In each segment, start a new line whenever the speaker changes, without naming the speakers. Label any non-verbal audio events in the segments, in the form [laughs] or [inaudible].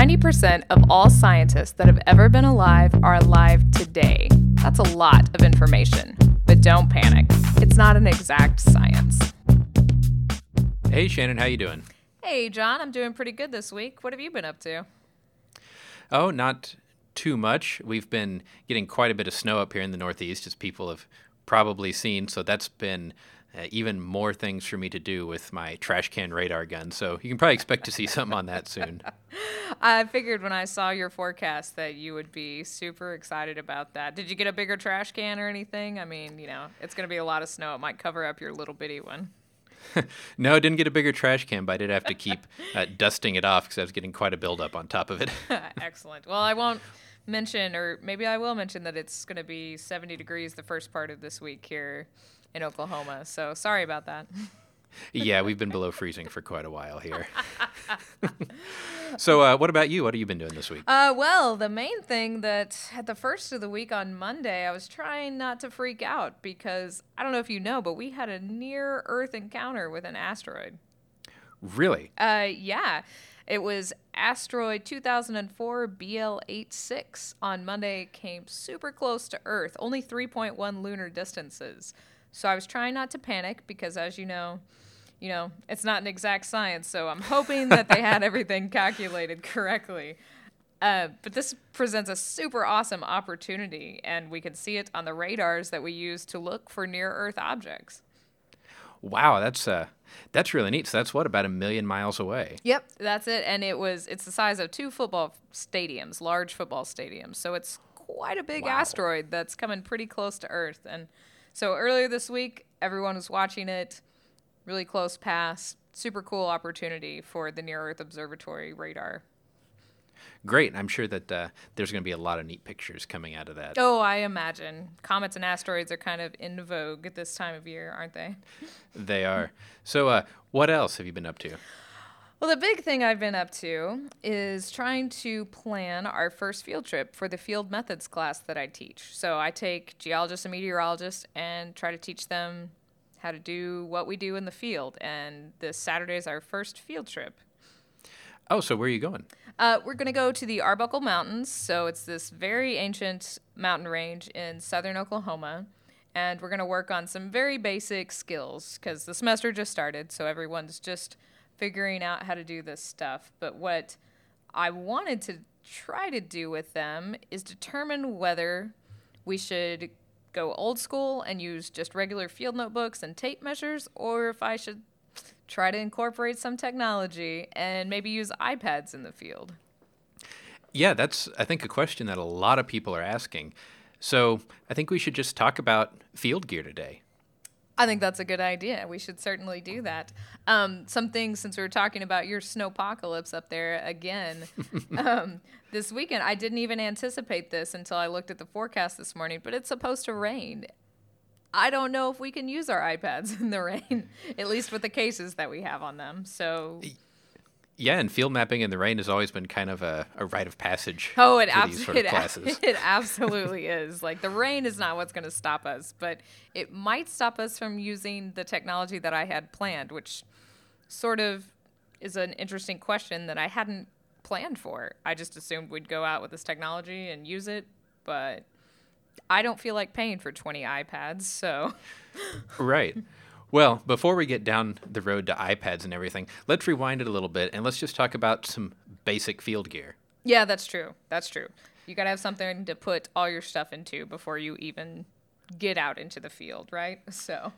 90% of all scientists that have ever been alive are alive today. That's a lot of information. But don't panic. It's not an exact science.
Hey Shannon, how you doing?
Hey John, I'm doing pretty good this week. What have you been up to?
Oh, not too much. We've been getting quite a bit of snow up here in the Northeast, as people have probably seen. So that's been uh, even more things for me to do with my trash can radar gun. So you can probably expect to see something on that soon. [laughs]
I figured when I saw your forecast that you would be super excited about that. Did you get a bigger trash can or anything? I mean, you know, it's going to be a lot of snow. It might cover up your little bitty one. [laughs]
no, I didn't get a bigger trash can, but I did have to keep uh, dusting it off because I was getting quite a buildup on top of it. [laughs]
Excellent. Well, I won't mention, or maybe I will mention that it's going to be 70 degrees the first part of this week here in Oklahoma. So sorry about that. [laughs]
yeah, we've been below freezing for quite a while here. [laughs] so, uh, what about you? What have you been doing this week?
Uh, well, the main thing that at the first of the week on Monday, I was trying not to freak out because I don't know if you know, but we had a near Earth encounter with an asteroid.
Really?
Uh, yeah. It was asteroid 2004 BL86 on Monday. Came super close to Earth, only 3.1 lunar distances. So I was trying not to panic because, as you know, you know, it's not an exact science. So I'm hoping that they had [laughs] everything calculated correctly. Uh, but this presents a super awesome opportunity, and we can see it on the radars that we use to look for near Earth objects.
Wow, that's uh, that's really neat. So that's what about a million miles away.
Yep, that's it. And it was it's the size of two football stadiums, large football stadiums. So it's quite a big wow. asteroid that's coming pretty close to Earth. And so earlier this week, everyone was watching it, really close pass, super cool opportunity for the Near Earth Observatory radar.
Great. I'm sure that uh, there's going to be a lot of neat pictures coming out of that.
Oh, I imagine. Comets and asteroids are kind of in vogue at this time of year, aren't they?
they are. So, uh, what else have you been up to?
Well, the big thing I've been up to is trying to plan our first field trip for the field methods class that I teach. So I take geologists and meteorologists and try to teach them how to do what we do in the field. And this Saturday is our first field trip.
Oh, so where are you going?
Uh, we're going to go to the Arbuckle Mountains. So it's this very ancient mountain range in southern Oklahoma. And we're going to work on some very basic skills because the semester just started. So everyone's just figuring out how to do this stuff. But what I wanted to try to do with them is determine whether we should go old school and use just regular field notebooks and tape measures, or if I should try to incorporate some technology and maybe use iPads in the field.
Yeah, that's, I think, a question that a lot of people are asking. So I think we should just talk about field gear today.
I think that's a good idea. We should certainly do that. Um, some things, since we were talking about your snowpocalypse up there again, [laughs] um, this weekend, I didn't even anticipate this until I looked at the forecast this morning, but it's supposed to rain. I don't know if we can use our iPads [laughs] in the rain, at least with the cases that we have on them. So
yeah, and field mapping in the rain has always been kind of a, a rite of passage.
Oh, it, abs- sort of it, [laughs] it absolutely is. Like the rain is not what's going to stop us, but it might stop us from using the technology that I had planned, which sort of is an interesting question that I hadn't planned for. I just assumed we'd go out with this technology and use it, but I don't feel like paying for 20 iPads, so.
right. Well, before we get down the road to iPads and everything, let's rewind it a little bit and let's just talk about some basic field gear.
Yeah, that's true. That's true. You got to have something to put all your stuff into before you even get out into the field, right? [laughs] So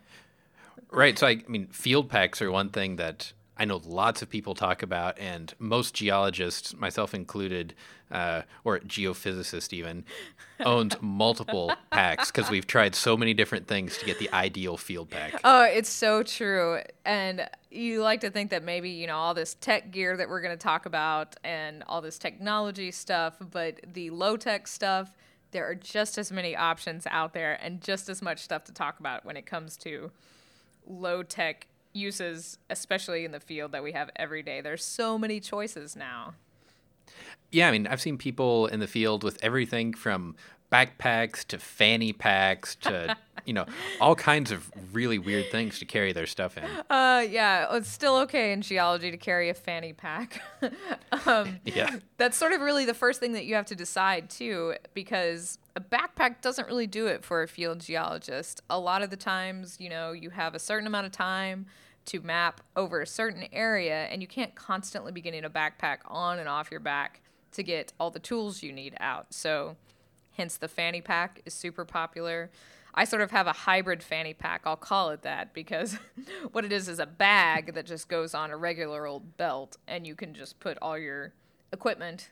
Right. So I, I mean, field packs are one thing that I know lots of people talk about, and most geologists, myself included, uh, or geophysicists even, [laughs] owns multiple packs because we've tried so many different things to get the ideal field pack.
Oh, it's so true. And you like to think that maybe, you know, all this tech gear that we're going to talk about and all this technology stuff, but the low tech stuff, there are just as many options out there and just as much stuff to talk about when it comes to low tech uses, especially in the field that we have every day. There's so many choices now.
Yeah, I mean, I've seen people in the field with everything from backpacks to fanny packs to [laughs] you know all kinds of really weird things to carry their stuff in.
Uh, yeah, it's still okay in geology to carry a fanny pack. [laughs] um,
Yeah.
That's sort of really the first thing that you have to decide too, because a backpack doesn't really do it for a field geologist. A lot of the times, you know, you have a certain amount of time to map over a certain area, and you can't constantly be getting a backpack on and off your back to get all the tools you need out. So, hence the fanny pack is super popular. I sort of have a hybrid fanny pack. I'll call it that because [laughs] what it is is a bag that just goes on a regular old belt, and you can just put all your equipment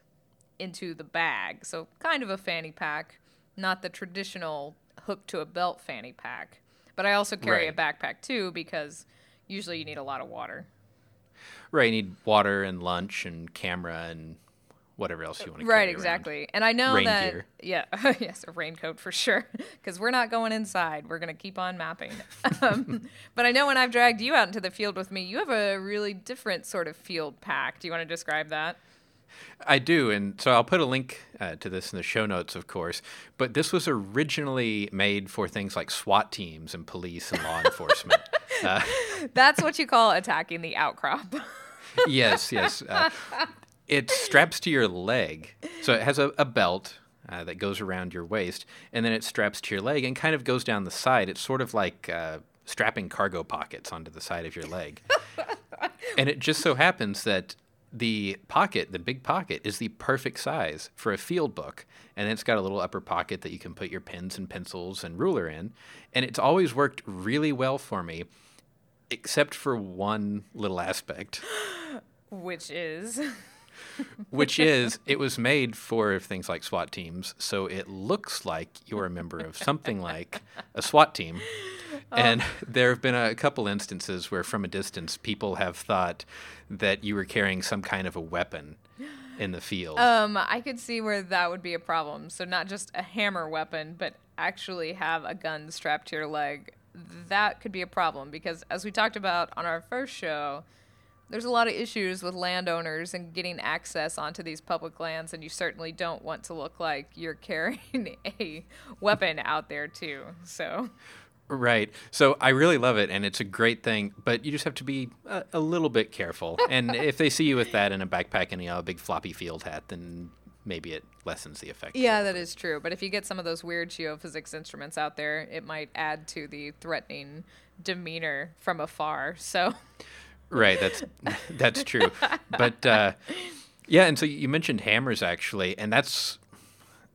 into the bag. So, kind of a fanny pack, not the traditional hook to a belt fanny pack. But I also carry
Right.
a backpack too because usually you need a lot of water.
Right, you need water and lunch and camera and whatever else you want to
Right,
carry around.
exactly. And I know
Rain
that
gear.
yeah, [laughs] yes, a raincoat for sure [laughs] because we're not going inside. We're going to keep on mapping. [laughs] um, but I know when I've dragged you out into the field with me, you have a really different sort of field pack. Do you want to describe that?
I do, and so I'll put a link uh, to this in the show notes, of course. But this was originally made for things like SWAT teams and police and law enforcement. Uh,
That's what you call attacking the outcrop.
yes, yes. Uh, it straps to your leg, so it has a, a belt uh, that goes around your waist, and then it straps to your leg and kind of goes down the side. It's sort of like uh, strapping cargo pockets onto the side of your leg. [laughs] and it just so happens that the pocket, the big pocket, is the perfect size for a field book. And it's got a little upper pocket that you can put your pens and pencils and ruler in. And it's always worked really well for me, except for one little aspect, [gasps]
Which is
which is it was made for things like SWAT teams. So it looks like you're a member of something like a SWAT team. And there have been a couple instances where, from a distance, people have thought that you were carrying some kind of a weapon in the field.
um I could see where that would be a problem. So not just a hammer weapon, but actually have a gun strapped to your leg. That could be a problem because as we talked about on our first show, there's a lot of issues with landowners and getting access onto these public lands and you certainly don't want to look like you're [laughs] carrying a weapon out there too. So
Right. So I really love it, and it's a great thing, but you just have to be a, a little bit careful. [laughs] and if they see you with that in a backpack and you know, a big floppy field hat, then maybe it lessens the effect.
Yeah, that is true. But if you get some of those weird geophysics instruments out there, it might add to the threatening demeanor from afar. So,
Right. That's [laughs] that's true. But uh, yeah, and so you mentioned hammers actually, and that's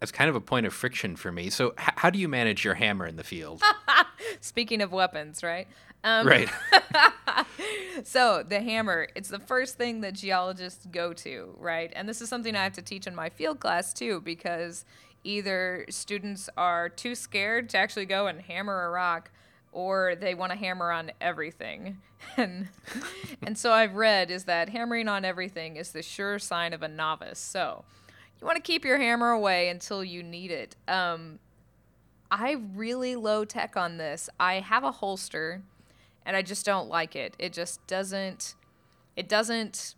that's kind of a point of friction for me. So h- how do you manage your hammer in the field? [laughs]
speaking of weapons, right? Um,
right. [laughs]
So, the hammer, it's the first thing that geologists go to, right? And this is something I have to teach in my field class too, because either students are too scared to actually go and hammer a rock or they want to hammer on everything. [laughs] And and so I've read is that hammering on everything is the sure sign of a novice. So, you want to keep your hammer away until you need it. Um, I really low tech on this. I have a holster and I just don't like it. It just doesn't it doesn't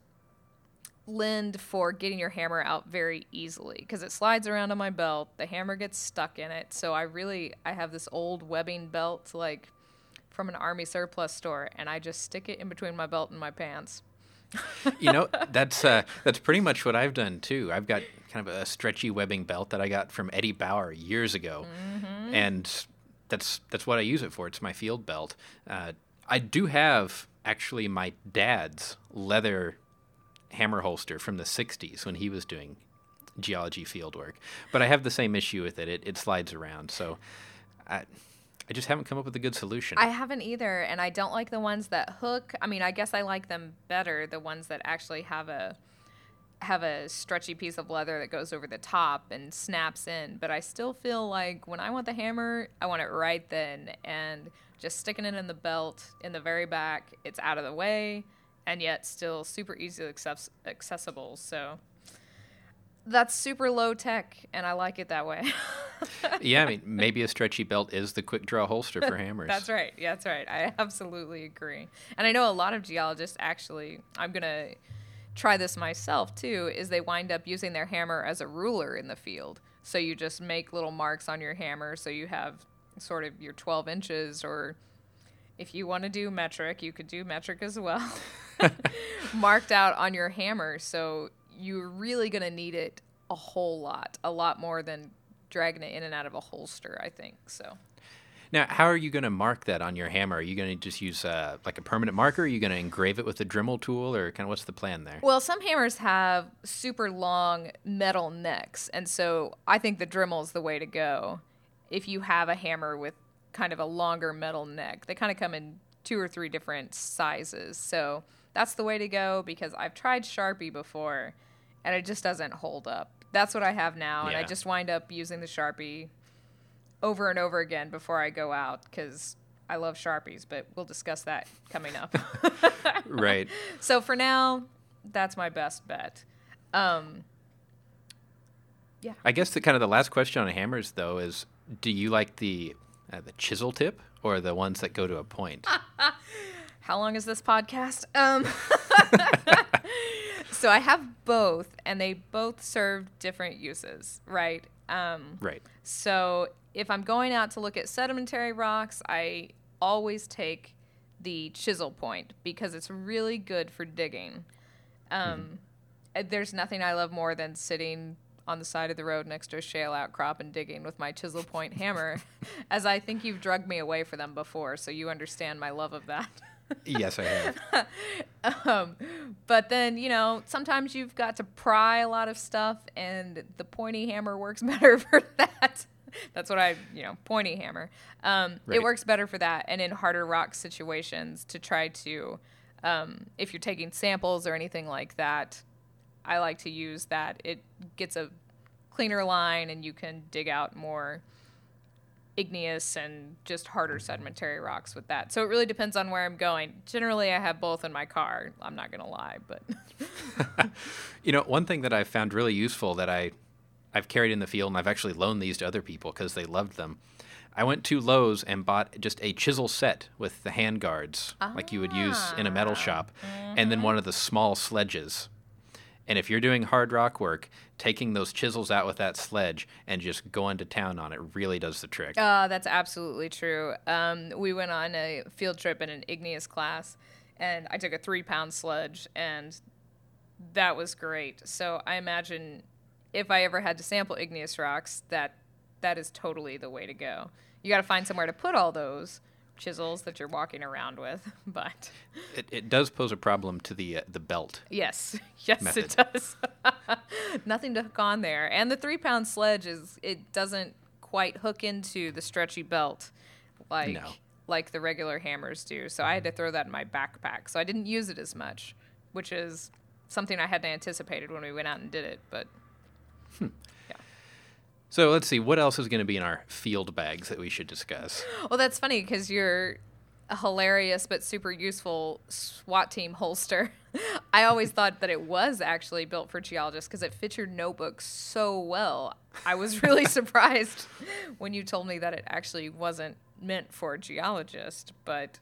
lend for getting your hammer out very easily because it slides around on my belt. The hammer gets stuck in it. So I really I have this old webbing belt like from an army surplus store and I just stick it in between my belt and my pants.
you know, [laughs] that's uh, that's pretty much what I've done too. I've got kind of a stretchy webbing belt that I got from Eddie Bauer years ago, and that's that's what I use it for. It's my field belt. Uh, I do have actually my dad's leather hammer holster from the '60s when he was doing geology field work, but I have the same issue with it. It, it slides around, so I. I just haven't come up with a good solution.
I haven't either, and I don't like the ones that hook. I mean, I guess I like them better, the ones that actually have a have a stretchy piece of leather that goes over the top and snaps in. But I still feel like when I want the hammer, I want it right then, and just sticking it in the belt in the very back, it's out of the way, and yet still super easily access- accessible. So that's super low tech, and I like it that way. [laughs]
yeah, I mean, maybe a stretchy belt is the quick draw holster for hammers. [laughs]
That's right. Yeah, that's right. I absolutely agree. And I know a lot of geologists actually, I'm going to try this myself too, is they wind up using their hammer as a ruler in the field. So you just make little marks on your hammer so you have sort of your 12 inches or if you want to do metric, you could do metric as well. [laughs] [laughs] marked out on your hammer. So you're really going to need it a whole lot, a lot more than dragging it in and out of a holster, I think. So.
Now, how are you going to mark that on your hammer? Are you going to just use uh, like a permanent marker? Are you going to engrave it with a Dremel tool, or kind of what's the plan there?
Well, some hammers have super long metal necks, and so I think the Dremel is the way to go. If you have a hammer with kind of a longer metal neck, they kind of come in two or three different sizes. So that's the way to go because I've tried Sharpie before, and it just doesn't hold up. That's what I have now, and I just wind up using the Sharpie over and over again before I go out because I love Sharpies, but we'll discuss that coming up. [laughs]
right. [laughs]
so for now, that's my best bet. Um,
I guess the kind of the last question on hammers though is, do you like the uh, the chisel tip or the ones that go to a point? [laughs]
how long is this podcast? Um, [laughs] so I have both, and they both serve different uses, right? Um,
right.
So if I'm going out to look at sedimentary rocks, I always take the chisel point because it's really good for digging. Um, uh, There's nothing I love more than sitting on the side of the road next to a shale outcrop and digging with my chisel point hammer, [laughs] as I think you've drugged me away for them before, so you understand my love of that.
Yes, I have. [laughs]
um, but then you know sometimes you've got to pry a lot of stuff and the pointy hammer works [laughs] better for that that's what i you know pointy hammer um,
Right.
it works better for that and in harder rock situations to try to um, if you're taking samples or anything like that i like to use that it gets a cleaner line and you can dig out more igneous and just harder sedimentary rocks with that. So it really depends on where I'm going. Generally, I have both in my car. I'm not going to lie, but [laughs]
You know, one thing that I've found really useful that I I've carried in the field and I've actually loaned these to other people because they loved them. I went to Lowe's and bought just a chisel set with the hand guards like you would use in a metal ah. shop and then mm-hmm. one of the small sledges. And if you're doing hard rock work, taking those chisels out with that sledge and just going to town on it really does the trick.
uh, that's absolutely true. Um, we went on a field trip in an igneous class, and I took a three pound sledge, and that was great. So I imagine if I ever had to sample igneous rocks, that that is totally the way to go. You got to find somewhere to put all those chisels that you're walking around with, [laughs] but.
It, it does pose a problem to the uh, the belt.
Yes, [laughs] yes,
method.
it does. [laughs] Nothing to hook on there, and the three pound sledge is it doesn't quite hook into the stretchy belt like
No.
like the regular hammers do. So I had to throw that in my backpack. So I didn't use it as much, which is something I hadn't anticipated when we went out and did it. But
So let's see what else is going to be in our field bags that we should discuss.
well, that's funny because you're a hilarious but super useful SWAT team holster. [laughs] I always thought that it was actually built for geologists because it fits your notebook so well. I was really [laughs] surprised when you told me that it actually wasn't meant for a geologist, but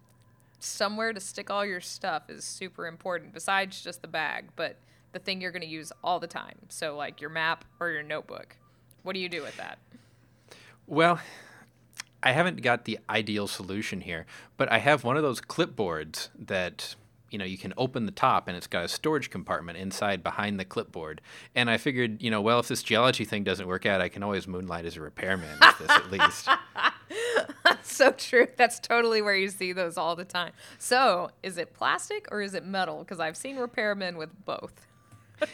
somewhere to stick all your stuff is super important besides just the bag, but the thing you're going to use all the time. So, like your map or your notebook. What do you do with that?
Well, I haven't got the ideal solution here, but I have one of those clipboards that you know you can open the top and it's got a storage compartment inside behind the clipboard. And I figured, you know, well, if this geology thing doesn't work out, I can always moonlight as a repairman with this at least. [laughs] [laughs]
That's so true. That's totally where you see those all the time. So, is it plastic or is it metal? Because I've seen repairmen with both.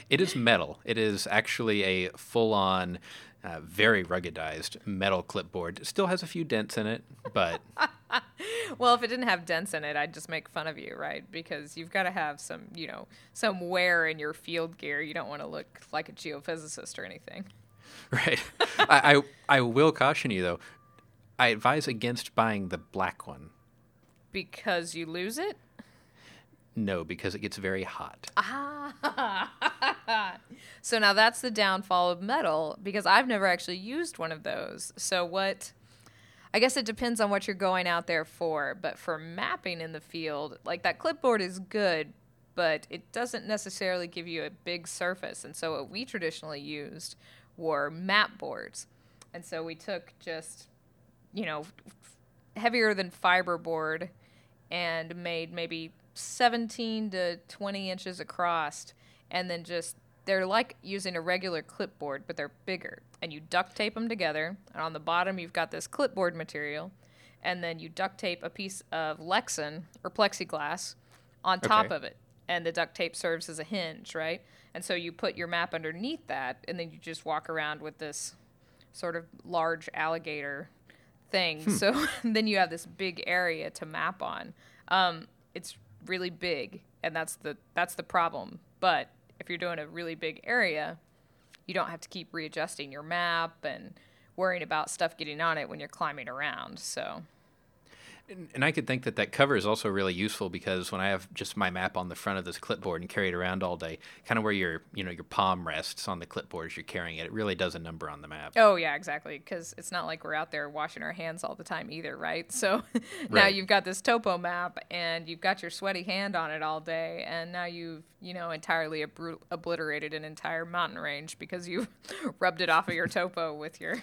It is metal. It is actually a full-on, uh, very ruggedized metal clipboard. It still has a few dents in it, but [laughs]
Well, if it didn't have dents in it, I'd just make fun of you, right? Because you've got to have some, you know, some wear in your field gear. You don't want to look like a geophysicist or anything. [laughs]
Right. I, I I will caution you though. I advise against buying the black one.
Because you lose it?
No, because it gets very hot. [laughs]
So now that's the downfall of metal because I've never actually used one of those. So what I guess it depends on what you're going out there for, but for mapping in the field, like that clipboard is good, but it doesn't necessarily give you a big surface. And so what we traditionally used were map boards. And so we took just, you know, heavier than fiberboard and made maybe 17 to 20 inches across and then just they're like using a regular clipboard but they're bigger and you duct tape them together and on the bottom you've got this clipboard material and then you duct tape a piece of lexan or plexiglass on top
Okay.
of it and the duct tape serves as a hinge right and so you put your map underneath that and then you just walk around with this sort of large alligator thing. So [laughs] then you have this big area to map on. Um, it's really big, and that's the that's the problem. But if you're doing a really big area, you don't have to keep readjusting your map and worrying about stuff getting on it when you're climbing around. So
And, I could think that that cover is also really useful because when I have just my map on the front of this clipboard and carry it around all day, kind of where your you know your palm rests on the clipboard as you're carrying it, it really does a number on the map.
Oh yeah, exactly. Because it's not like we're out there washing our hands all the time either, right? So [laughs] now
Right.
you've got this topo map, and you've got your sweaty hand on it all day, and now you've you know entirely obliterated an entire mountain range because you've [laughs] rubbed it off of your topo with your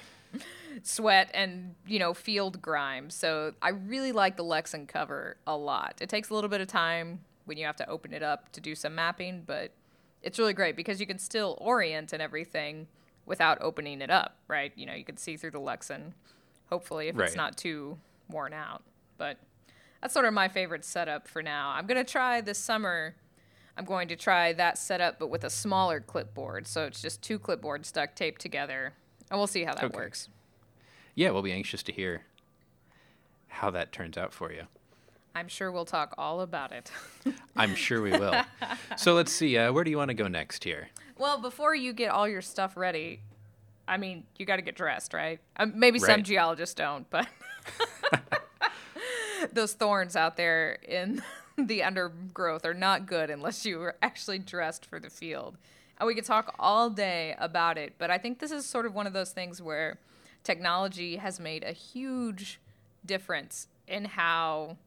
sweat and you know field grime. So I really like the Lexan cover a lot. It takes a little bit of time when you have to open it up to do some mapping, but it's really great because you can still orient and everything without opening it up, right? You know, you can see through the Lexan, hopefully, if it's not too worn out. But that's sort of my favorite setup for now. I'm going to try this summer. I'm going to try that setup, but with a smaller clipboard. So it's just two clipboards duct taped together. And we'll see how that
Okay.
works.
Yeah, we'll be anxious to hear how that turns out for you.
I'm sure we'll talk all about it. [laughs]
I'm sure we will. so let's see. Uh, where do you want to go next here?
well, before you get all your stuff ready, I mean, you got to get dressed, right? Um, maybe some geologists don't, but [laughs] those thorns out there in [laughs] the undergrowth are not good unless you are actually dressed for the field. And we could talk all day about it, but I think this is sort of one of those things where technology has made a huge difference in how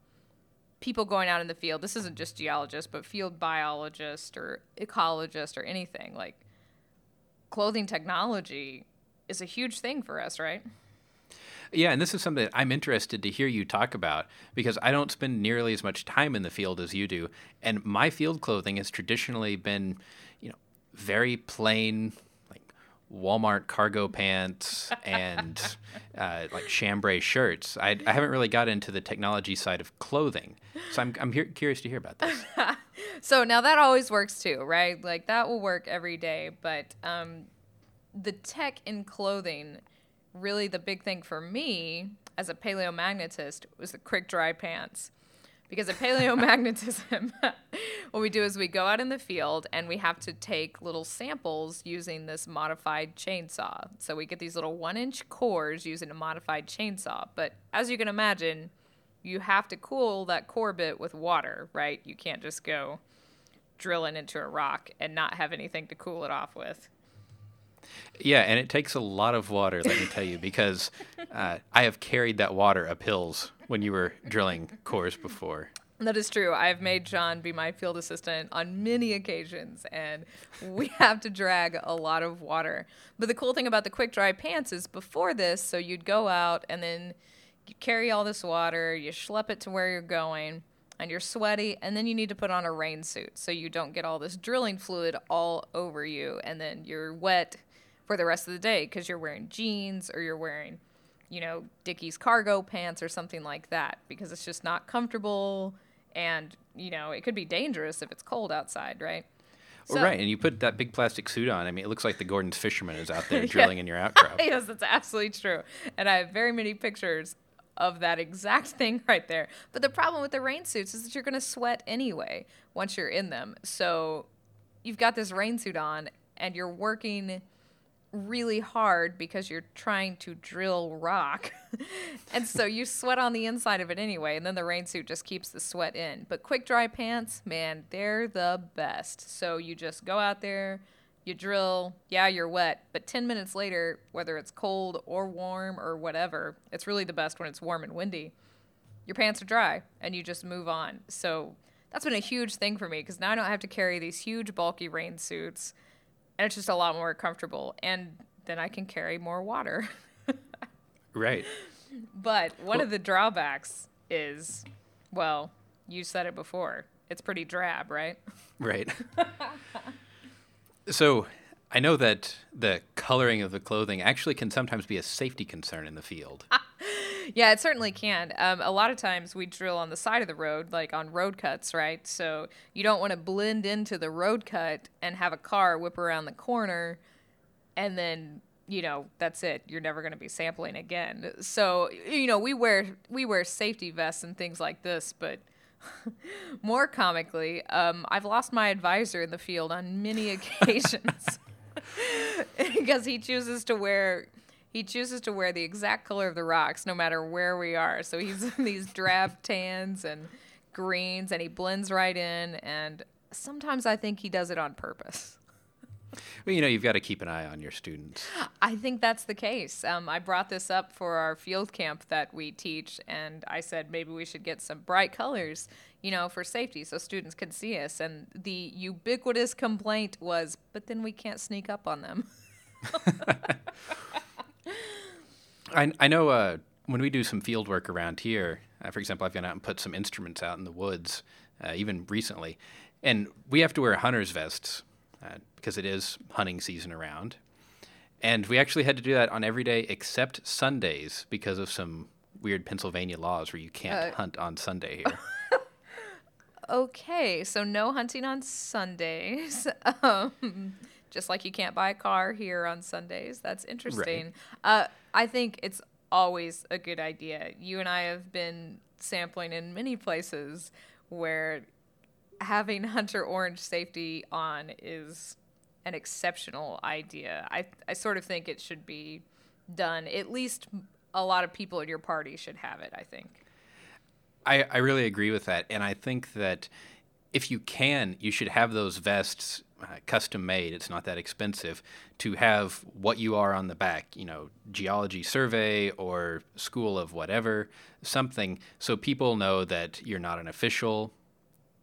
people going out in the field this isn't just geologists but field biologists or ecologists or anything like clothing technology is a huge thing for us right?
Yeah, and this is something that I'm interested to hear you talk about because I don't spend nearly as much time in the field as you do, and my field clothing has traditionally been, very plain, like Walmart cargo pants and [laughs] uh, like chambray shirts. I, I haven't really got into the technology side of clothing, so I'm I'm here, curious to hear about this. [laughs]
so now that always works too right like that will work every day but um, the tech in clothing really the big thing for me as a paleomagnetist was the quick dry pants because at paleomagnetism [laughs] what we do is we go out in the field and we have to take little samples using this modified chainsaw. So we get these little one inch cores using a modified chainsaw. But as you can imagine you have to cool that core bit with water right? You can't just go drilling into a rock and not have anything to cool it off with
Yeah, and it takes a lot of water, let me tell you, because [laughs] uh, I have carried that water up hills when you were drilling cores before.
That is true. I've made John be my field assistant on many occasions, and we [laughs] have to drag a lot of water. But the cool thing about the quick dry pants is before this, so you'd go out and then you carry all this water, you schlep it to where you're going, and you're sweaty, and then you need to put on a rain suit so you don't get all this drilling fluid all over you, and then you're wet for the rest of the day because you're wearing jeans or you're wearing you know, Dickies cargo pants or something like that because it's just not comfortable and, you know, it could be dangerous if it's cold outside, right?
Well, right, and you put that big plastic suit on. I mean, it looks like the Gorton's fisherman is out there [laughs] drilling in your outcrop. [laughs]
yes, that's absolutely true. And I have very many pictures of that exact [laughs] thing right there. But the problem with the rain suits is that you're going to sweat anyway once you're in them. So you've got this rain suit on and you're working really hard because you're trying to drill rock. [laughs] and so you sweat on the inside of it anyway, and then the rain suit just keeps the sweat in. But quick dry pants, man, they're the best. So you just go out there, you drill, yeah, you're wet, but 10 minutes later, whether it's cold or warm or whatever, it's really the best when it's warm and windy. Your pants are dry and you just move on. So that's been a huge thing for me because now I don't have to carry these huge bulky rain suits and it's just a lot more comfortable. And then I can carry more water. [laughs]
Right.
But one
Well-
of the drawbacks is, well, you said it before. It's pretty drab, right?
Right. [laughs] so I know that the coloring of the clothing actually can sometimes be a safety concern in the field. [laughs]
Yeah, it certainly can. Um, a lot of times we drill on the side of the road, like on road cuts, right? So you don't want to blend into the road cut and have a car whip around the corner and then you know that's it you're never going to be sampling again so you know we wear we wear safety vests and things like this but [laughs] more comically um, i've lost my advisor in the field on many [laughs] occasions [laughs] because he chooses to wear he chooses to wear the exact color of the rocks no matter where we are so he's [laughs] in these drab tans and greens and he blends right in and sometimes i think he does it on purpose
Well, you know, you've got to keep an eye on your students.
I think that's the case. Um, I brought this up for our field camp that we teach, and I said maybe we should get some bright colors, you know, for safety so students can see us. And the ubiquitous complaint was, but then we can't sneak up on them. [laughs] [laughs] [gasps]
I, I know uh, when we do some field work around here, uh, for example, I've gone out and put some instruments out in the woods, uh, even recently, and we have to wear hunter's vests uh, because it is hunting season around. And we actually had to do that on every day except Sundays because of some weird Pennsylvania laws where you can't
Uh,
hunt on Sunday here. [laughs]
Okay, so no hunting on Sundays. [laughs] um, just like you can't buy a car here on Sundays. That's interesting. Uh, I think it's always a good idea. You and I have been sampling in many places where having [laughs] hunter orange safety on is an exceptional idea. I I sort of think it should be done. At least a lot of people at your party should have it. I think.
I, I really agree with that. And I think that if you can, you should have those vests uh, custom made. It's not that expensive to have what you are on the back, you know, geology survey or school of whatever, something so people know that you're not an official.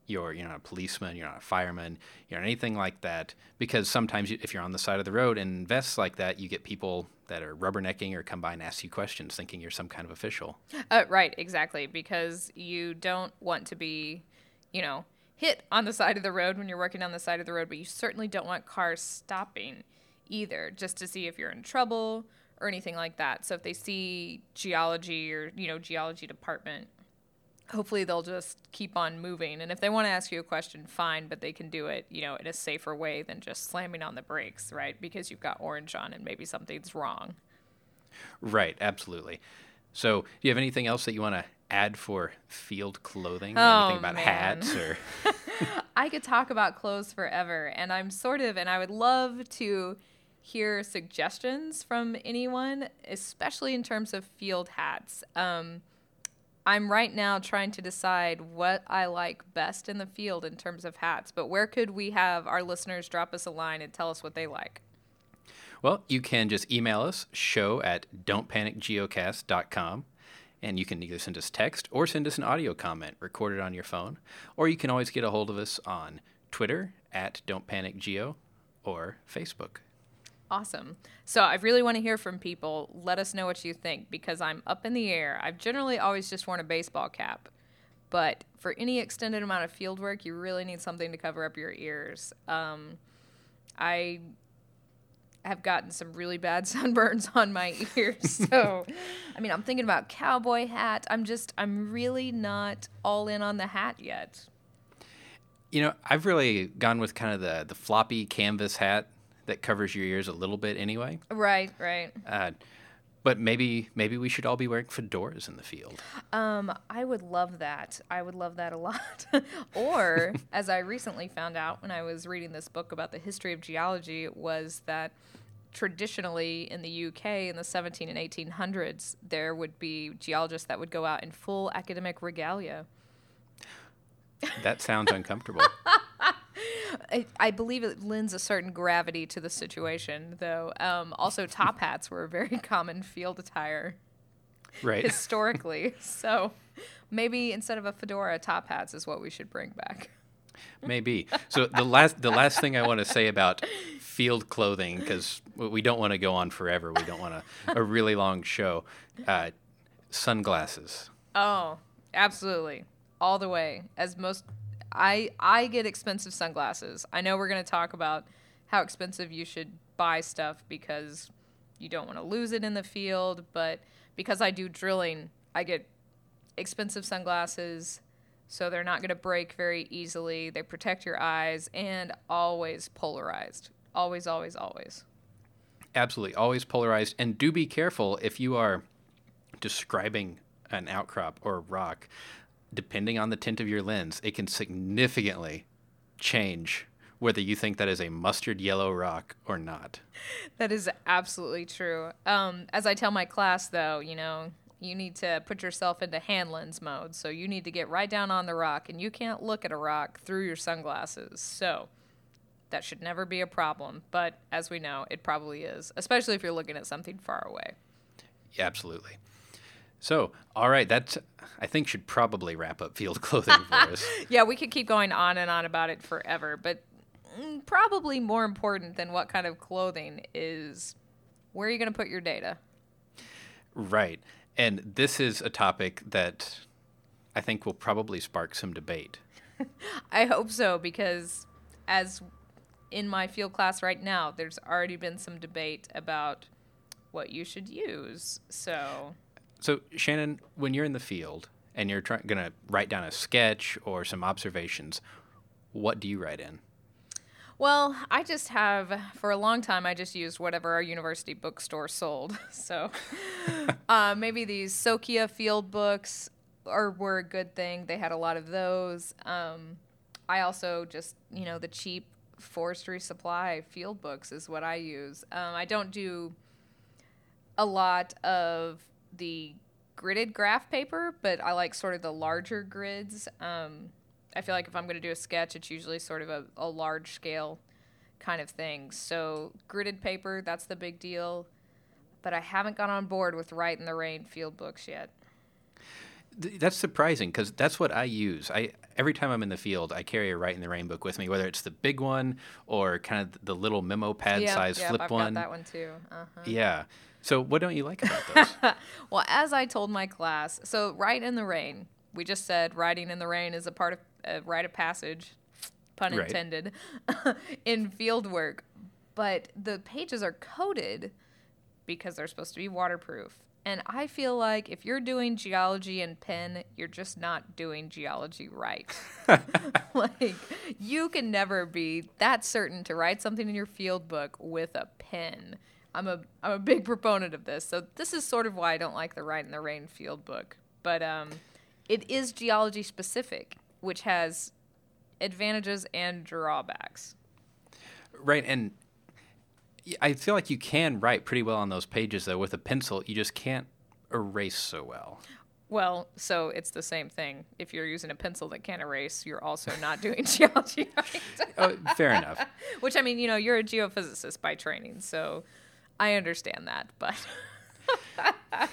You're, you're not a policeman, you're not a fireman, you're not anything like that. Because sometimes you, if you're on the side of the road in vests like that, you get people that are rubbernecking or come by and ask you questions thinking you're some kind of official.
Uh, right, exactly, because you don't want to be, you know, hit on the side of the road when you're working on the side of the road, but you certainly don't want cars stopping either, just to see if you're in trouble or anything like that. So if they see geology or, you know, geology department, hopefully they'll just keep on moving. And if they want to ask you a question, fine, but they can do it, you know, in a safer way than just slamming on the brakes, right? Because you've got orange on and maybe something's wrong.
Right, absolutely. So, do you have anything else that you want to add for field clothing?
Oh,
anything about
man.
hats or [laughs]
I could talk about clothes forever, and I'm sort of, and I would love to hear suggestions from anyone, especially in terms of field hats. Um, I'm right now trying to decide what I like best in the field in terms of hats, but where could we have our listeners drop us a line and tell us what they like?
Well, you can just email us show at don'tpanicgeocast.com and you can either send us text or send us an audio comment recorded on your phone, or you can always get a hold of us on Twitter at don'tpanicgeo or Facebook.
Awesome. So I really want to hear from people. Let us know what you think because I'm up in the air. I've generally always just worn a baseball cap, but for any extended amount of field work, you really need something to cover up your ears. Um, I have gotten some really bad [laughs] sunburns on my ears. [laughs] So, I mean, I'm thinking about cowboy hat. I'm just, I'm really not all in on the hat yet.
You know, I've really gone with kind of the, the floppy canvas hat that covers your ears a little bit anyway.
Right, right.
Uh, but maybe maybe we should all be wearing fedoras in the field.
Um, I would love that. I would love that a lot. [laughs] or, [laughs] as I recently found out when I was reading this book about the history of geology, was that traditionally in the UK in the 17 and 1800s, there would be geologists that would go out in full academic regalia.
That sounds uncomfortable. [laughs]
I, I believe it lends a certain gravity to the situation, though. Um, also, top [laughs] hats were a very common field attire.
Right.
historically. [laughs] so maybe instead of a fedora, top hats is what we should bring back.
Maybe. So the last the last thing I want to say about field clothing because we don't want to go on forever. We don't want a, a really long show. Uh, sunglasses.
Oh, absolutely. All the way. As most I I get expensive sunglasses. I know we're going to talk about how expensive you should buy stuff because you don't want to lose it in the field, but because I do drilling, I get expensive sunglasses so they're not going to break very easily. They protect your eyes and always polarized. Always, always, always.
Absolutely. Always polarized. And do be careful if you are describing an outcrop or rock. Depending on the tint of your lens, it can significantly change whether you think that is a mustard yellow rock or not.
That is absolutely true. Um, as I tell my class, though, you know, you need to put yourself into hand lens mode. So you need to get right down on the rock, and you can't look at a rock through your sunglasses. So that should never be a problem. But as we know, it probably is, especially if you're looking at something far away.
Yeah, absolutely. So, all right, that I think should probably wrap up field [laughs] clothing for us. [laughs]
yeah, we could keep going on and on about it forever, but mm, probably more important than what kind of clothing is where are you going to put your data?
Right. And this is a topic that I think will probably spark some debate. [laughs]
I hope so because as in my field class right now, there's already been some debate about what you should use. So
So Shannon, when you're in the field and you're trying going to write down a sketch or some observations, what do you write in?
Well, I just have for a long time. I just used whatever our university bookstore sold. [laughs] So [laughs] uh, maybe these Sokkia field books are were a good thing. They had a lot of those. Um, I also just you know the cheap forestry supply field books is what I use. Um, I don't do a lot of the gridded graph paper, but I like sort of the larger grids. Um, I feel like if I'm going to do a sketch, it's usually sort of a, a large scale kind of thing. So gridded paper, that's the big deal. But I haven't got on board with Rite in the Rain field books yet.
That's surprising because that's what I use. I every time I'm in the field, I carry a Rite in the Rain book with me, whether it's the big one or kind of the little memo pad size flip
I've
one.
got that one too. Uh-huh.
Yeah. So what don't you like about [laughs] those?
well, as I told my class, so Rite in the Rain, we just said writing in the rain is a part of a rite of passage, pun
Right.
intended, [laughs] in field work. But the pages are coated because they're supposed to be waterproof. And I feel like if you're doing geology in pen, you're just not doing geology right. [laughs] like, you can never be that certain to write something in your field book with a pen. I'm a I'm a big proponent of this. So this is sort of why I don't like the Rite in the Rain field book. But um, it is geology specific, which has advantages and drawbacks.
right, and I feel like you can write pretty well on those pages though with a pencil. You just can't erase so well.
Well, so it's the same thing. If you're using a pencil that can't erase, you're also not [laughs] doing geology right.
Oh, fair enough. [laughs]
Which I mean, you know, you're a geophysicist by training, so I understand that. But [laughs]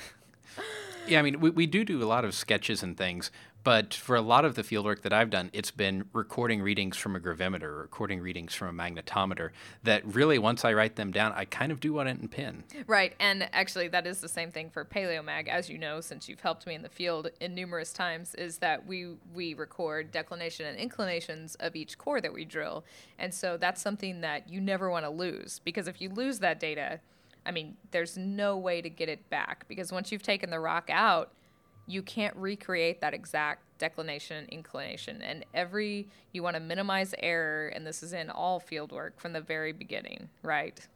Yeah, I mean, we, we do do a lot of sketches and things, but for a lot of the fieldwork that I've done, it's been recording readings from a gravimeter, recording readings from a magnetometer. That really, once I write them down, I kind of do want it in pen.
Right, and actually, that is the same thing for PaleoMag, as you know, since you've helped me in the field in numerous times. Is that we we record declination and inclinations of each core that we drill, and so that's something that you never want to lose because if you lose that data, I mean, there's no way to get it back because once you've taken the rock out, you can't recreate that exact declination and inclination, and every you want to minimize error, and this is in all field work from the very beginning, right?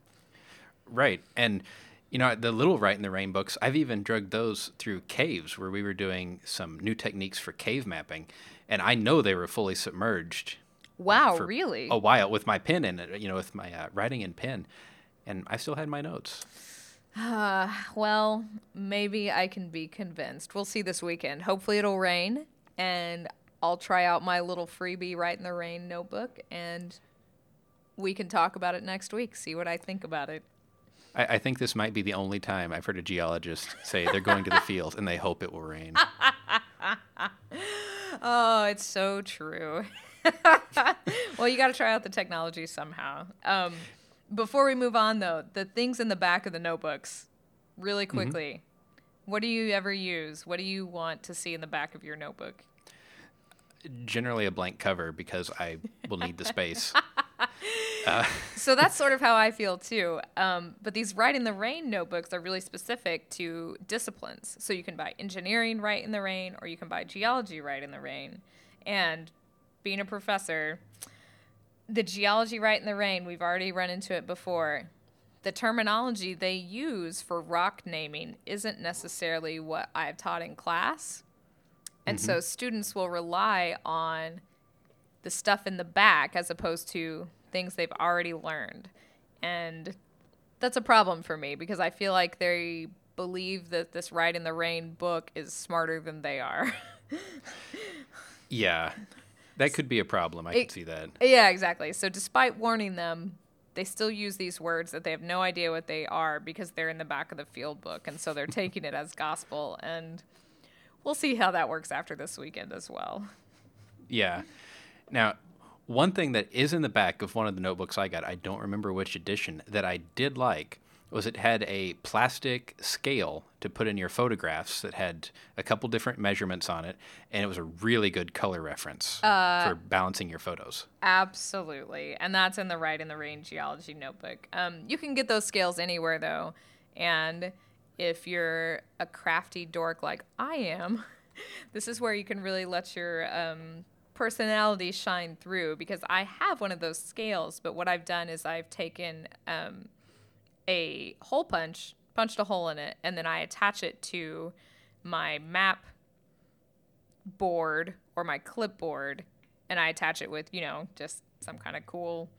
Right. And, you know, the little Rite in the Rain books, I've even drugged those through caves where we were doing some new techniques for cave mapping. And I know they were fully submerged
Wow, really?
a while with my pen and, you know, with my uh, writing in pen. And I still had my notes.
Uh, [sighs] well, maybe I can be convinced. We'll see this weekend. Hopefully, it'll rain, and I'll try out my little freebie Rite in the Rain notebook, and we can talk about it next week. See what I think about it.
I, I think this might be the only time I've heard a geologist say they're going to the field and they hope it will rain. [laughs]
Oh, it's so true. [laughs] well, you got to try out the technology somehow. Um, Before we move on, though, the things in the back of the notebooks, really quickly. What do you ever use? What do you want to see in the back of your notebook?
Generally, a blank cover because I will need the space. [laughs]
so that's [laughs] sort of how I feel too. Um, but these Rite in the Rain notebooks are really specific to disciplines. So you can buy engineering Rite in the Rain, or you can buy geology Write in the Rain. And being a professor, the geology Rite in the Rain, we've already run into it before. The terminology they use for rock naming isn't necessarily what I've taught in class. And mm-hmm. so students will rely on the stuff in the back as opposed to things they've already learned. And that's a problem for me because I feel like they believe that this Rite in the Rain book is smarter than they are. [laughs]
yeah. That could be a problem. I it, can see that.
Yeah, exactly. So despite warning them, they still use these words that they have no idea what they are because they're in the back of the field book and so they're taking it as gospel and we'll see how that works after this weekend as well.
Yeah. Now, one thing that is in the back of one of the notebooks I got, I don't remember which edition, that I did like was it had a plastic scale to put in your photographs that had a couple different measurements on it, and it was a really good color reference uh, for balancing your photos.
Absolutely, and that's in the Rite in the Rain Geology notebook. Um, you can get those scales anywhere though, and if you're a crafty dork like I am, [laughs] this is where you can really let your um, personality shine through because I have one of those scales, but what I've done is I've taken um, a hole punch, punched a hole in it, and then I attach it to my map board or my clipboard, and I attach it with, you know, just some kind of cool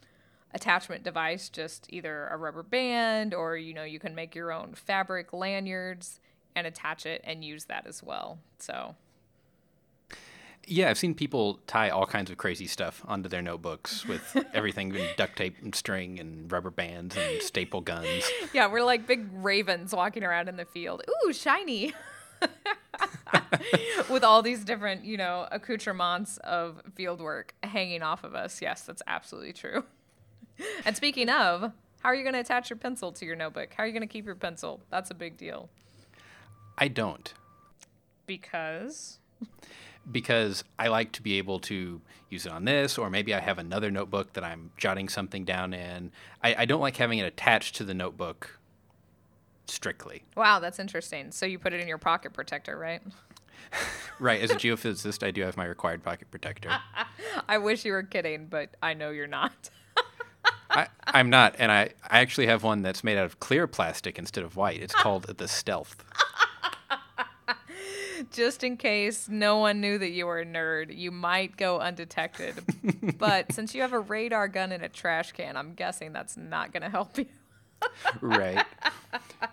attachment device, just either a rubber band or, you know, you can make your own fabric lanyards and attach it and use that as well. So
yeah, I've seen people tie all kinds of crazy stuff onto their notebooks with [laughs] everything in duct tape and string and rubber bands and staple guns. [laughs]
Yeah, we're like big ravens walking around in the field. Ooh, shiny. [laughs] with all these different, you know, accoutrements of field work hanging off of us. Yes, that's absolutely true. and speaking of, how are you going to attach your pencil to your notebook? How are you going to keep your pencil? That's a big deal.
I don't.
Because
because I like to be able to use it on this, or maybe I have another notebook that I'm jotting something down in. I, I don't like having it attached to the notebook strictly.
Wow, that's interesting. So you put it in your pocket protector, right? [laughs]
right. As a geophysicist, I do have my required pocket protector. [laughs]
I wish you were kidding, but I know you're not. [laughs]
I, am not, and I, I actually have one that's made out of clear plastic instead of white. It's called the Stealth
just in case no one knew that you were a nerd, you might go undetected. [laughs] but since you have a radar gun in a trash can, I'm guessing that's not going to help you.
right. [laughs]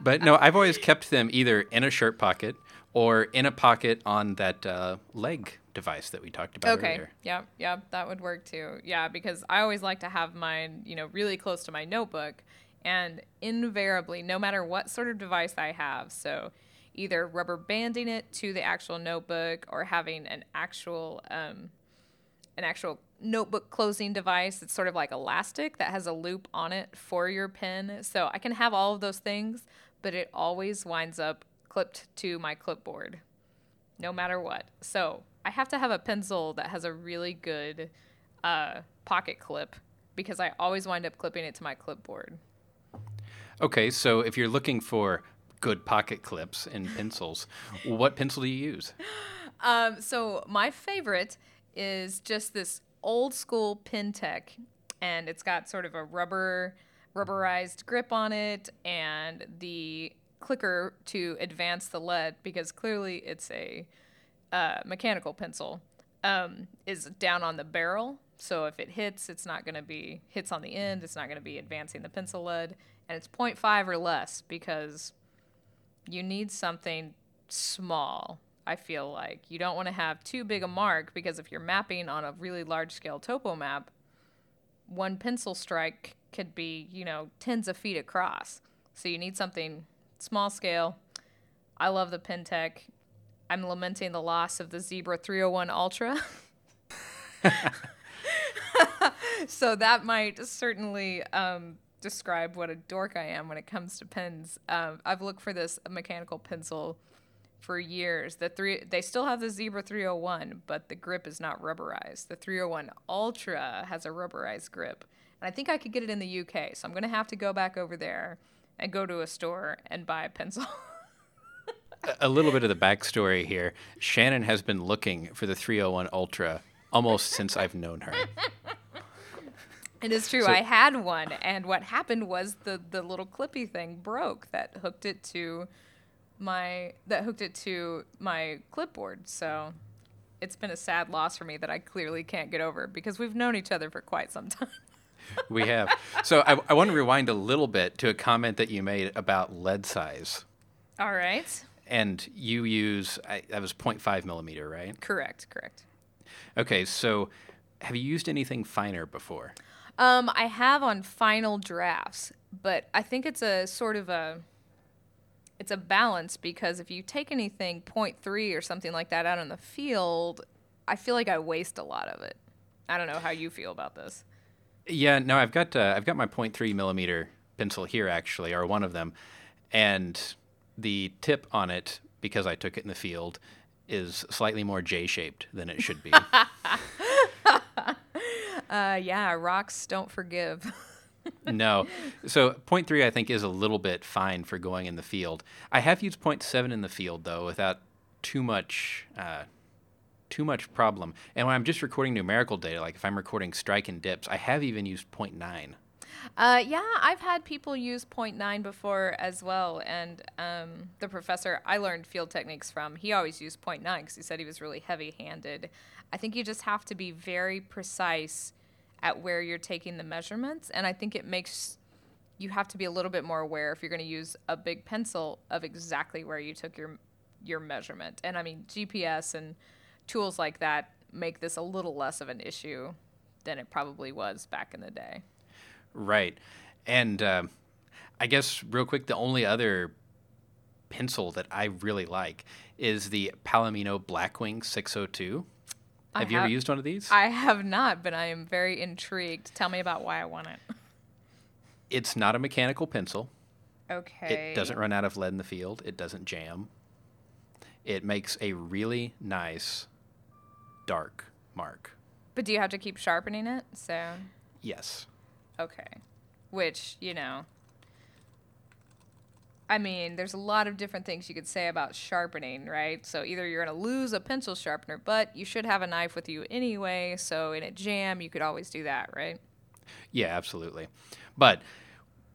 But no, I've always kept them either in a shirt pocket or in a pocket on that uh, leg device that we talked about
okay.
earlier.
Yeah, yeah, that would work too. Yeah, because I always like to have mine, you know, really close to my notebook and invariably no matter what sort of device I have. So either rubber banding it to the actual notebook or having an actual um, an actual notebook closing device. That's sort of like elastic that has a loop on it for your pen. So i can have all of those things but it always winds up clipped to my clipboard no matter what. So i have to have a pencil that has a really good uh, pocket clip because i always wind up clipping it to my clipboard.
Okay so if you're looking for good pocket clips and pencils. what pencil do you use?
Um, so my favorite is just this old school Pentel, and it's got sort of a rubber rubberized grip on it and the clicker to advance the lead because clearly it's a uh, mechanical pencil um, is down on the barrel so if it hits it's not going to be hits on the end it's not going to be advancing the pencil lead and it's 0.5 or less because you need something small. I feel like you don't want to have too big a mark because if you're mapping on a really large scale topo map, one pencil strike could be, you know, tens of feet across. So you need something small scale. I love the Pentel. I'm lamenting the loss of the Zebra 301 Ultra. [laughs] [laughs] so that might certainly um, describe what a dork I am when it comes to pens. Um, I've looked for this mechanical pencil for years. The three they still have the Zebra 301, but the grip is not rubberized. The 301 Ultra has a rubberized grip, and I think I could get it in the UK. So I'm gonna have to go back over there and go to a store and buy a pencil. [laughs]
a little bit of the backstory here. Shannon has been looking for the 301 Ultra almost since I've known her. [laughs]
It is true.
So-
I had one, and what happened was the the little clippy thing broke that hooked it to my that hooked it to my clipboard. So it's been a sad loss for me that I clearly can't get over because we've known each other for quite some [laughs] time.
We have. So I, I want to rewind a little bit to a comment that you made about lead size.
All right.
And you use, I, that was 0.5 millimeter, right?
Correct. Correct.
Okay, so have you used anything finer before?
Um, I have on final drafts, but I think it's a sort of a it's a balance because if you take anything 0.3 or something like that out on the field, I feel like I waste a lot of it. I don't know how you feel about this.
Yeah, no, I've got uh, I've got my 0.3 millimeter pencil here actually, or one of them, and the tip on it because I took it in the field is slightly more J-shaped than it should be. [laughs]
Uh, yeah, rocks don't forgive. [laughs]
no, so 0.3 I think is a little bit fine for going in the field. I have used 0.7 in the field though without too much. Uh, too much problem. And when I'm just recording numerical data, like if I'm recording strike and dips, I have even used 0.9.
Uh, yeah, I've had people use 0.9 before as well. And um, the professor I learned field techniques from, he always used 0.9 because he said he was really heavy handed. I think you just have to be very precise at where you're taking the measurements. And I think it makes you have to be a little bit more aware if you're going to use a big pencil of exactly where you took your your measurement. And I mean, GPS and tools like that make this a little less of an issue than it probably was back in the day.
Right. And um I guess, real quick, the only other pencil that I really like is the Palomino Blackwing 602.
I
Have you ever used one of these?
I have not, but I am very intrigued. Tell me about why I want it.
it's not a mechanical pencil.
Okay.
It doesn't run out of lead in the field. It doesn't jam. It makes a really nice dark mark.
But do you have to keep sharpening it? So,
Yes.
okay. Which, you know, I mean, there's a lot of different things you could say about sharpening, right? So either you're going to lose a pencil sharpener, but you should have a knife with you anyway. So in a jam, you could always do that, right?
Yeah, absolutely. But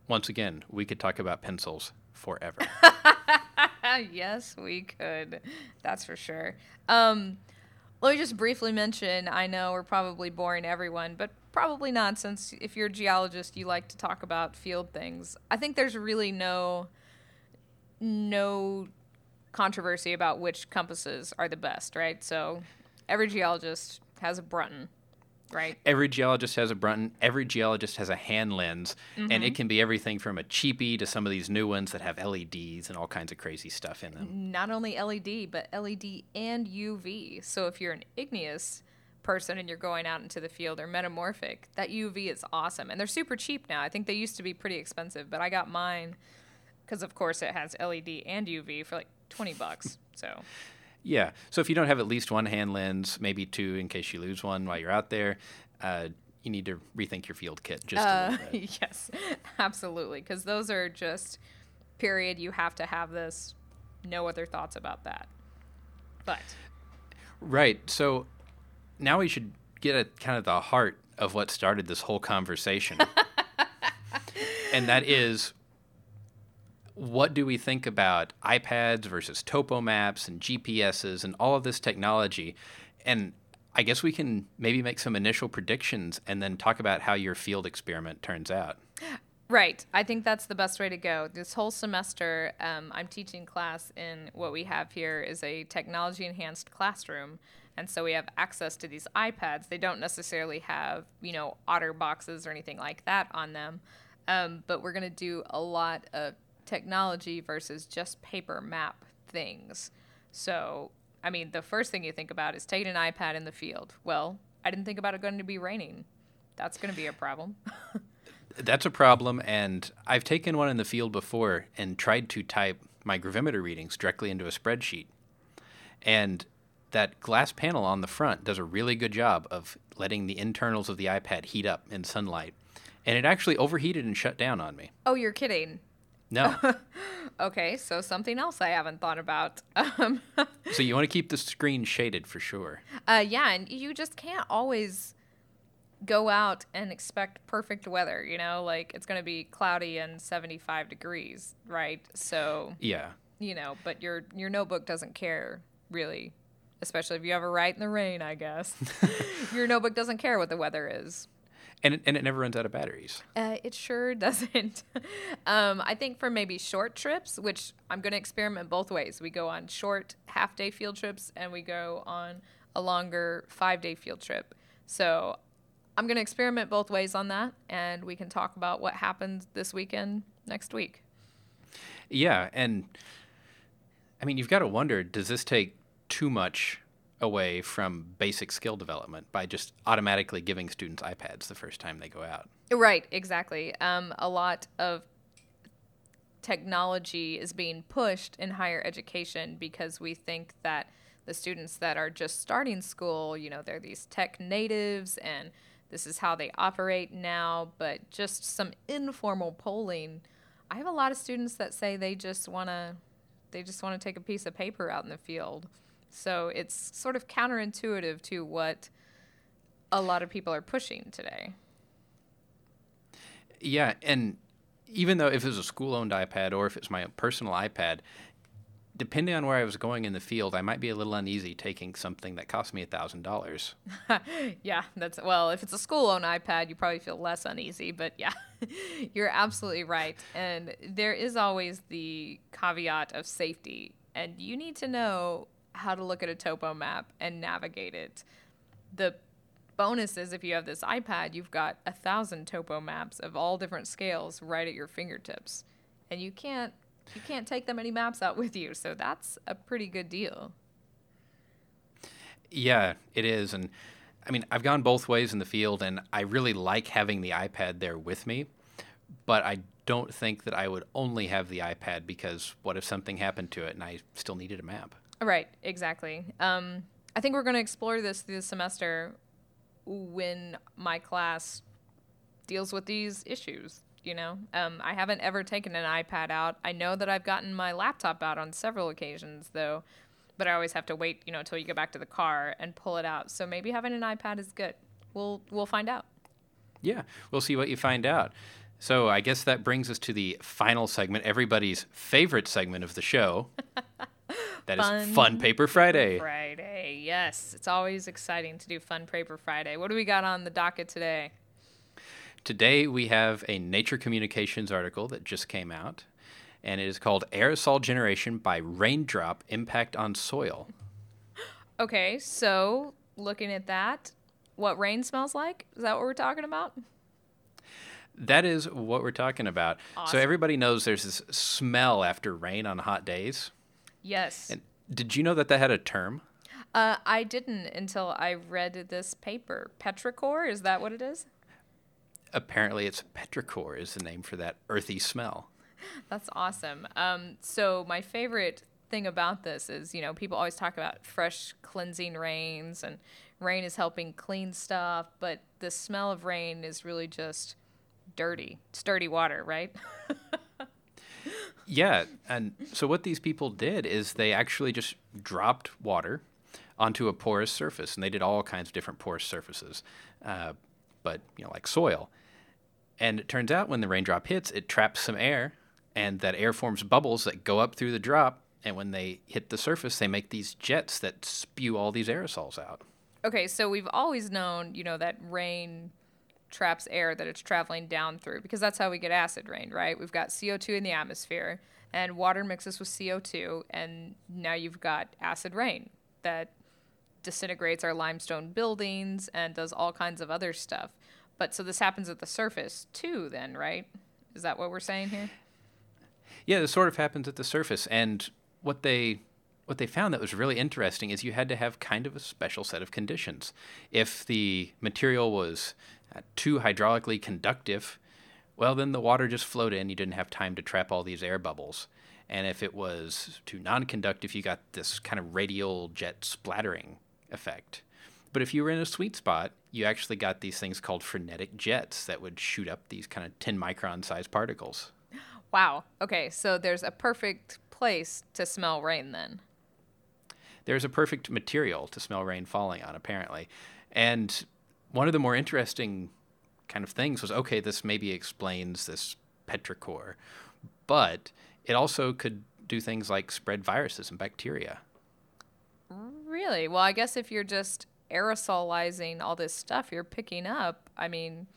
once again, we could talk about pencils forever. [laughs]
yes, we could. That's for sure. Um, let me just briefly mention I know we're probably boring everyone, but probably not since if you're a geologist, you like to talk about field things. I think there's really no no controversy about which compasses are the best, right? So every geologist has a Brunton, right?
every geologist has a Brunton. Every geologist has a hand lens, and
Mm-hmm.
it can be everything from a cheapie to some of these new ones that have LEDs and all kinds of crazy stuff in them.
not only LED, but LED and UV. So if you're an igneous person and you're going out into the field or metamorphic, that UV is awesome. And they're super cheap now. I think they used to be pretty expensive, but I got mine because, of course, it has LED and UV for like 20 bucks. So,
Yeah. So if you don't have at least one hand lens, maybe two in case you lose one while you're out there, uh, you need to rethink your field kit just
uh, [laughs] yes, absolutely. Because those are just, period, you have to have this. No other thoughts about that. But
Right. So now we should get at kind of the heart of what started this whole conversation. [laughs] and that is what do we think about iPads versus topo maps and GPSs and all of this technology? And I guess we can maybe make some initial predictions and then talk about how your field experiment turns out.
Right. I think that's the best way to go. This whole semester, um, I'm teaching class in what we have here is a technology enhanced classroom. And so we have access to these iPads. They don't necessarily have, you know, otter boxes or anything like that on them. Um, but we're going to do a lot of technology versus just paper map things. So, I mean, the first thing you think about is taking an iPad in the field. Well, I didn't think about it going to be raining. That's going to be a problem. [laughs]
That's a problem, and I've taken one in the field before and tried to type my gravimeter readings directly into a spreadsheet. And that glass panel on the front does a really good job of letting the internals of the iPad heat up in sunlight. And it actually overheated and shut down on me.
Oh, you're kidding.
No. [laughs]
Okay, so something else I haven't thought about. Um, [laughs]
so you want to keep the screen shaded for sure.
uh, yeah, and you just can't always go out and expect perfect weather, you know? Like it's going to be cloudy and 75 degrees, right? So,
Yeah.
you know, but your your notebook doesn't care really, especially if you ever write in the rain, I guess. [laughs] your notebook doesn't care what the weather is.
And it, and it never runs out of batteries.
Uh, it sure [laughs] doesn't. um, I think for maybe short trips, which I'm going to experiment both ways. We go on short half day field trips and we go on a longer five day field trip. So I'm going to experiment both ways on that, and we can talk about what happens this weekend next week.
Yeah, and I mean, you've got to wonder does this take too much away from basic skill development by just automatically giving students iPads the first time they go out?
Right, exactly. Um, a lot of technology is being pushed in higher education because we think that the students that are just starting school, you know, they're these tech natives and this is how they operate now. But just some informal polling, I have a lot of students that say they just want to, they just want to take a piece of paper out in the field. So it's sort of counterintuitive to what a lot of people are pushing today.
Yeah, and even though if it was a school owned iPad or if it's my personal iPad, depending on where I was going in the field, I might be a little uneasy taking something that cost me a thousand dollars. [laughs]
yeah, that's well, if it's a school owned iPad, you probably feel less uneasy, but yeah, [laughs] you're absolutely right. And there is always the caveat of safety, and you need to know how to look at a topo map and navigate it. The bonus is if you have this iPad, you've got a thousand topo maps of all different scales right at your fingertips. And you can't you can't take that many maps out with you, so that's a pretty good deal.
Yeah, it is. And I mean, I've gone both ways in the field, and I really like having the iPad there with me. But I don't think that I would only have the iPad because what if something happened to it and I still needed a map?
Right, exactly. Um, I think we're going to explore this through the semester when my class deals with these issues. You know, um, I haven't ever taken an iPad out. I know that I've gotten my laptop out on several occasions, though, but I always have to wait, you know, until you get back to the car and pull it out. So maybe having an iPad is good. We'll we'll find out.
Yeah, we'll see what you find out. So I guess that brings us to the final segment, everybody's favorite segment of the show. [laughs] That is
Fun
Fun Paper Friday.
Friday, yes, it's always exciting to do Fun Paper Friday. What do we got on the docket today?
Today we have a Nature Communications article that just came out, and it is called Aerosol Generation by Raindrop Impact on Soil.
Okay, so looking at that, what rain smells like? Is that what we're talking about?
That is what we're talking about. So everybody knows there's this smell after rain on hot days.
Yes.
And did you know that that had a term?
Uh, I didn't until I read this paper. Petrichor, is that what it is?
Apparently, it's petrichor is the name for that earthy smell.
That's awesome. Um, so my favorite thing about this is, you know, people always talk about fresh cleansing rains and rain is helping clean stuff, but the smell of rain is really just dirty, sturdy water, right? [laughs]
Yeah, and so what these people did is they actually just dropped water onto a porous surface, and they did all kinds of different porous surfaces, uh, but you know, like soil. And it turns out when the raindrop hits, it traps some air, and that air forms bubbles that go up through the drop. And when they hit the surface, they make these jets that spew all these aerosols out.
Okay, so we've always known, you know, that rain traps air that it's traveling down through because that's how we get acid rain, right? We've got CO2 in the atmosphere and water mixes with CO2 and now you've got acid rain that disintegrates our limestone buildings and does all kinds of other stuff. But so this happens at the surface too then, right? Is that what we're saying here?
Yeah, this sort of happens at the surface, and what they what they found that was really interesting is you had to have kind of a special set of conditions. If the material was too hydraulically conductive, Well, then the water just flowed in. You didn't have time to trap all these air bubbles. And if it was too non conductive, you got this kind of radial jet splattering effect. But if you were in a sweet spot, you actually got these things called frenetic jets that would shoot up these kind of 10 micron sized particles.
Wow. Okay, so there's a perfect place to smell rain then.
There's a perfect material to smell rain falling on, apparently. And one of the more interesting kind of things was okay, this maybe explains this petrichor, but it also could do things like spread viruses and bacteria.
Really? Well, I guess if you're just aerosolizing all this stuff you're picking up, I mean,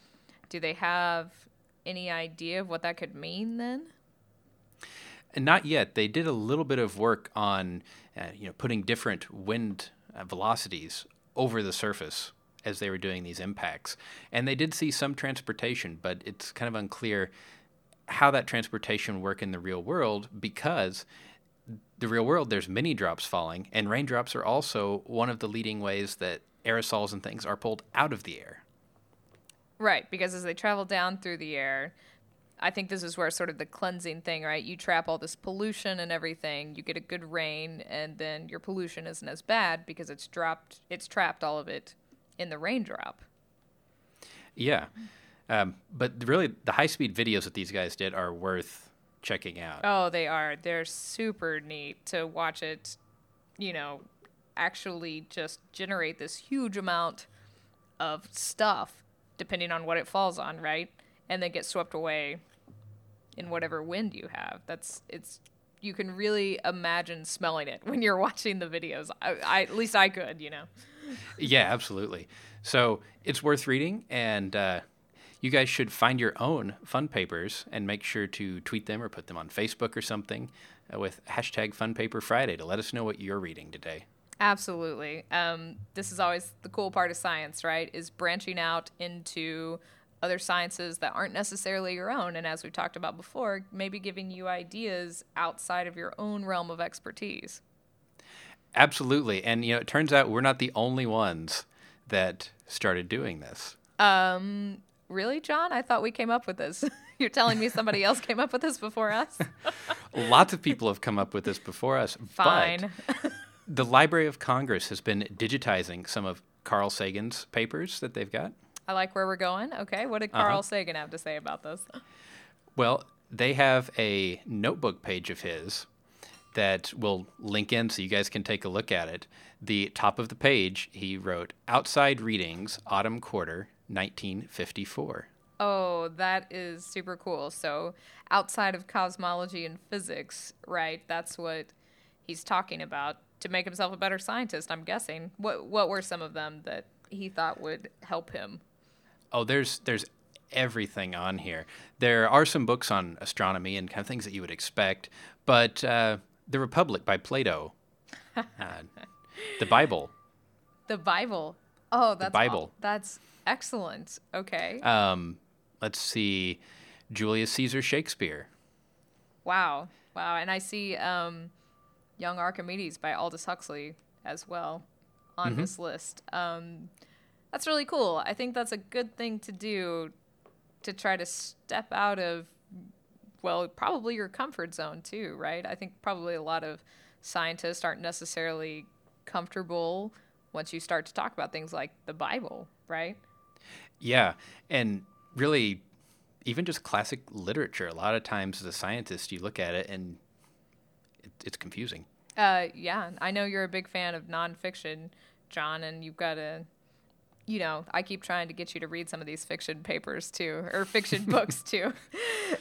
do they have any idea of what that could mean then?
And not yet. They did a little bit of work on, uh, you know, putting different wind uh, velocities over the surface as they were doing these impacts, and they did see some transportation, but it's kind of unclear how that transportation work in the real world because the real world there's many drops falling and raindrops are also one of the leading ways that aerosols and things are pulled out of the air.
Right because as they travel down through the air i think this is where sort of the cleansing thing right? You trap all this pollution and everything you get a good rain and then your pollution isn't as bad because it's dropped it's trapped all of it in the raindrop
yeah um, but really the high speed videos that these guys did are worth checking out.
Oh, they are. They're super neat to watch it, you know, actually just generate this huge amount of stuff depending on what it falls on, right? And then get swept away in whatever wind you have. That's it's you can really imagine smelling it [laughs] when you're watching the videos. I, I at least I could, you know. [laughs]
Yeah, absolutely. So it's worth reading, and uh, you guys should find your own fun papers and make sure to tweet them or put them on Facebook or something uh, with hashtag Fun Paper Friday to let us know what you're reading today.
Absolutely. Um, this is always the cool part of science, right? Is branching out into other sciences that aren't necessarily your own. And as we talked about before, maybe giving you ideas outside of your own realm of expertise.
Absolutely. And, you know, it turns out we're not the only ones that started doing this.
Um, Really, John? I thought we came up with this. [laughs] You're telling me somebody else came up with this before us? [laughs]
Lots of people have come up with this before us.
Fine. [laughs]
The Library of Congress has been digitizing some of Carl Sagan's papers that they've got.
I like where we're going. Okay. What did Carl uh-huh. Sagan have to say about this?
Well, they have a notebook page of his that we'll link in so you guys can take a look at it. The top of the page, he wrote Outside Readings, Autumn Quarter, 1954.
Oh, that is super cool. So, outside of cosmology and physics, right? That's what he's talking about to make himself a better scientist, I'm guessing. What what were some of them that he thought would help him?
Oh, there's there's everything on here. There are some books on astronomy and kind of things that you would expect, but uh, The Republic by Plato, [laughs] uh, the Bible.
The Bible. Oh, that's
the Bible.
All, that's Excellent. Okay.
Um, let's see, Julius Caesar Shakespeare.
Wow, wow, and I see um, Young Archimedes by Aldous Huxley as well on mm-hmm. this list. Um, that's really cool. I think that's a good thing to do to try to step out of, well, probably your comfort zone too, right? I think probably a lot of scientists aren't necessarily comfortable once you start to talk about things like the Bible, right?
Yeah, and really, even just classic literature. A lot of times, as a scientist, you look at it and it, it's confusing.
Uh, yeah, I know you're a big fan of nonfiction, John, and you've got a, you know, I keep trying to get you to read some of these fiction papers too, or fiction [laughs] books too,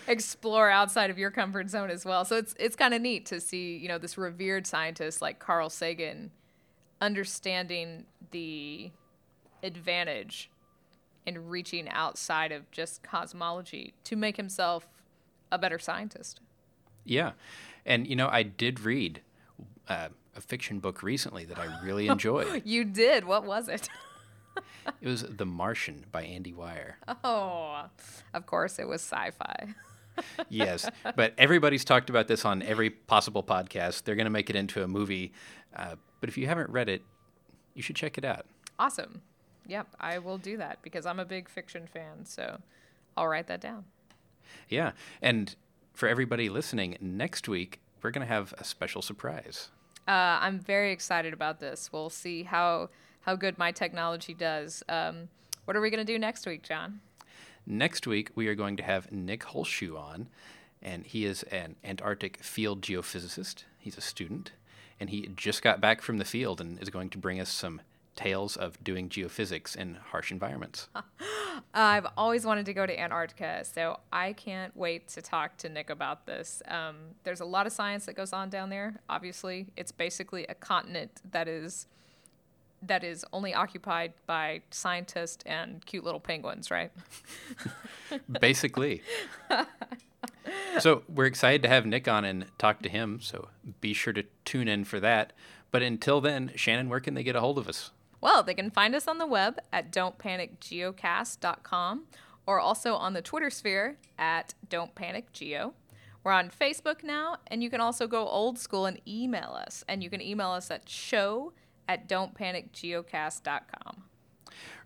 explore outside of your comfort zone as well. So it's it's kind of neat to see, you know, this revered scientist like Carl Sagan, understanding the advantage in reaching outside of just cosmology to make himself a better scientist.
Yeah. And, you know, I did read uh, a fiction book recently that I really [laughs] enjoyed.
you did? What was it?
It was The Martian by Andy Weir.
Oh, of course, it was sci fi. [laughs]
yes, but everybody's talked about this on every possible podcast. They're going to make it into a movie. Uh, but if you haven't read it, you should check it out.
Awesome. Yep, I will do that because I'm a big fiction fan. So I'll write that down.
Yeah. And for everybody listening, next week we're going to have a special surprise.
Uh, I'm very excited about this. We'll see how how good my technology does. Um, what are we going to do next week, John?
Next week we are going to have Nick Holschuh on, and he is an Antarctic field geophysicist. He's a student, and he just got back from the field and is going to bring us some tales of doing geophysics in harsh environments. [laughs]
I've always wanted to go to Antarctica, so I can't wait to talk to Nick about this. Um, there's a lot of science that goes on down there. Obviously, it's basically a continent that is that is only occupied by scientists and cute little penguins, right? [laughs]
basically. so we're excited to have Nick on and talk to him. So be sure to tune in for that. But until then, Shannon, where can they get a hold of us?
Well, they can find us on the web at don'tpanicgeocast.com or also on the Twitter sphere at Don't Panic Geo. We're on Facebook now, and you can also go old school and email us. And you can email us at show at don'tpanicgeocast.com.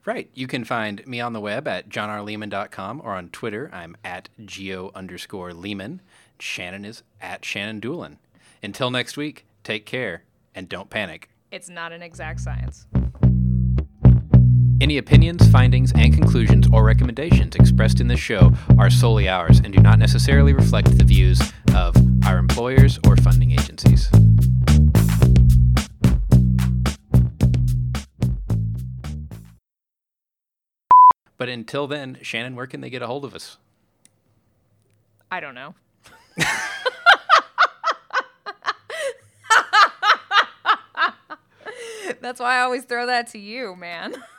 Right. You can find me on the web at johnrleeman.com or on Twitter. I'm at geo underscore Leeman. Shannon is at Shannon Dulin. Until next week, take care and don't panic.
It's not an exact science.
Any opinions, findings, and conclusions or recommendations expressed in this show are solely ours and do not necessarily reflect the views of our employers or funding agencies. But until then, Shannon, where can they get a hold of us?
I don't know. [laughs] That's why I always throw that to you, man. [laughs]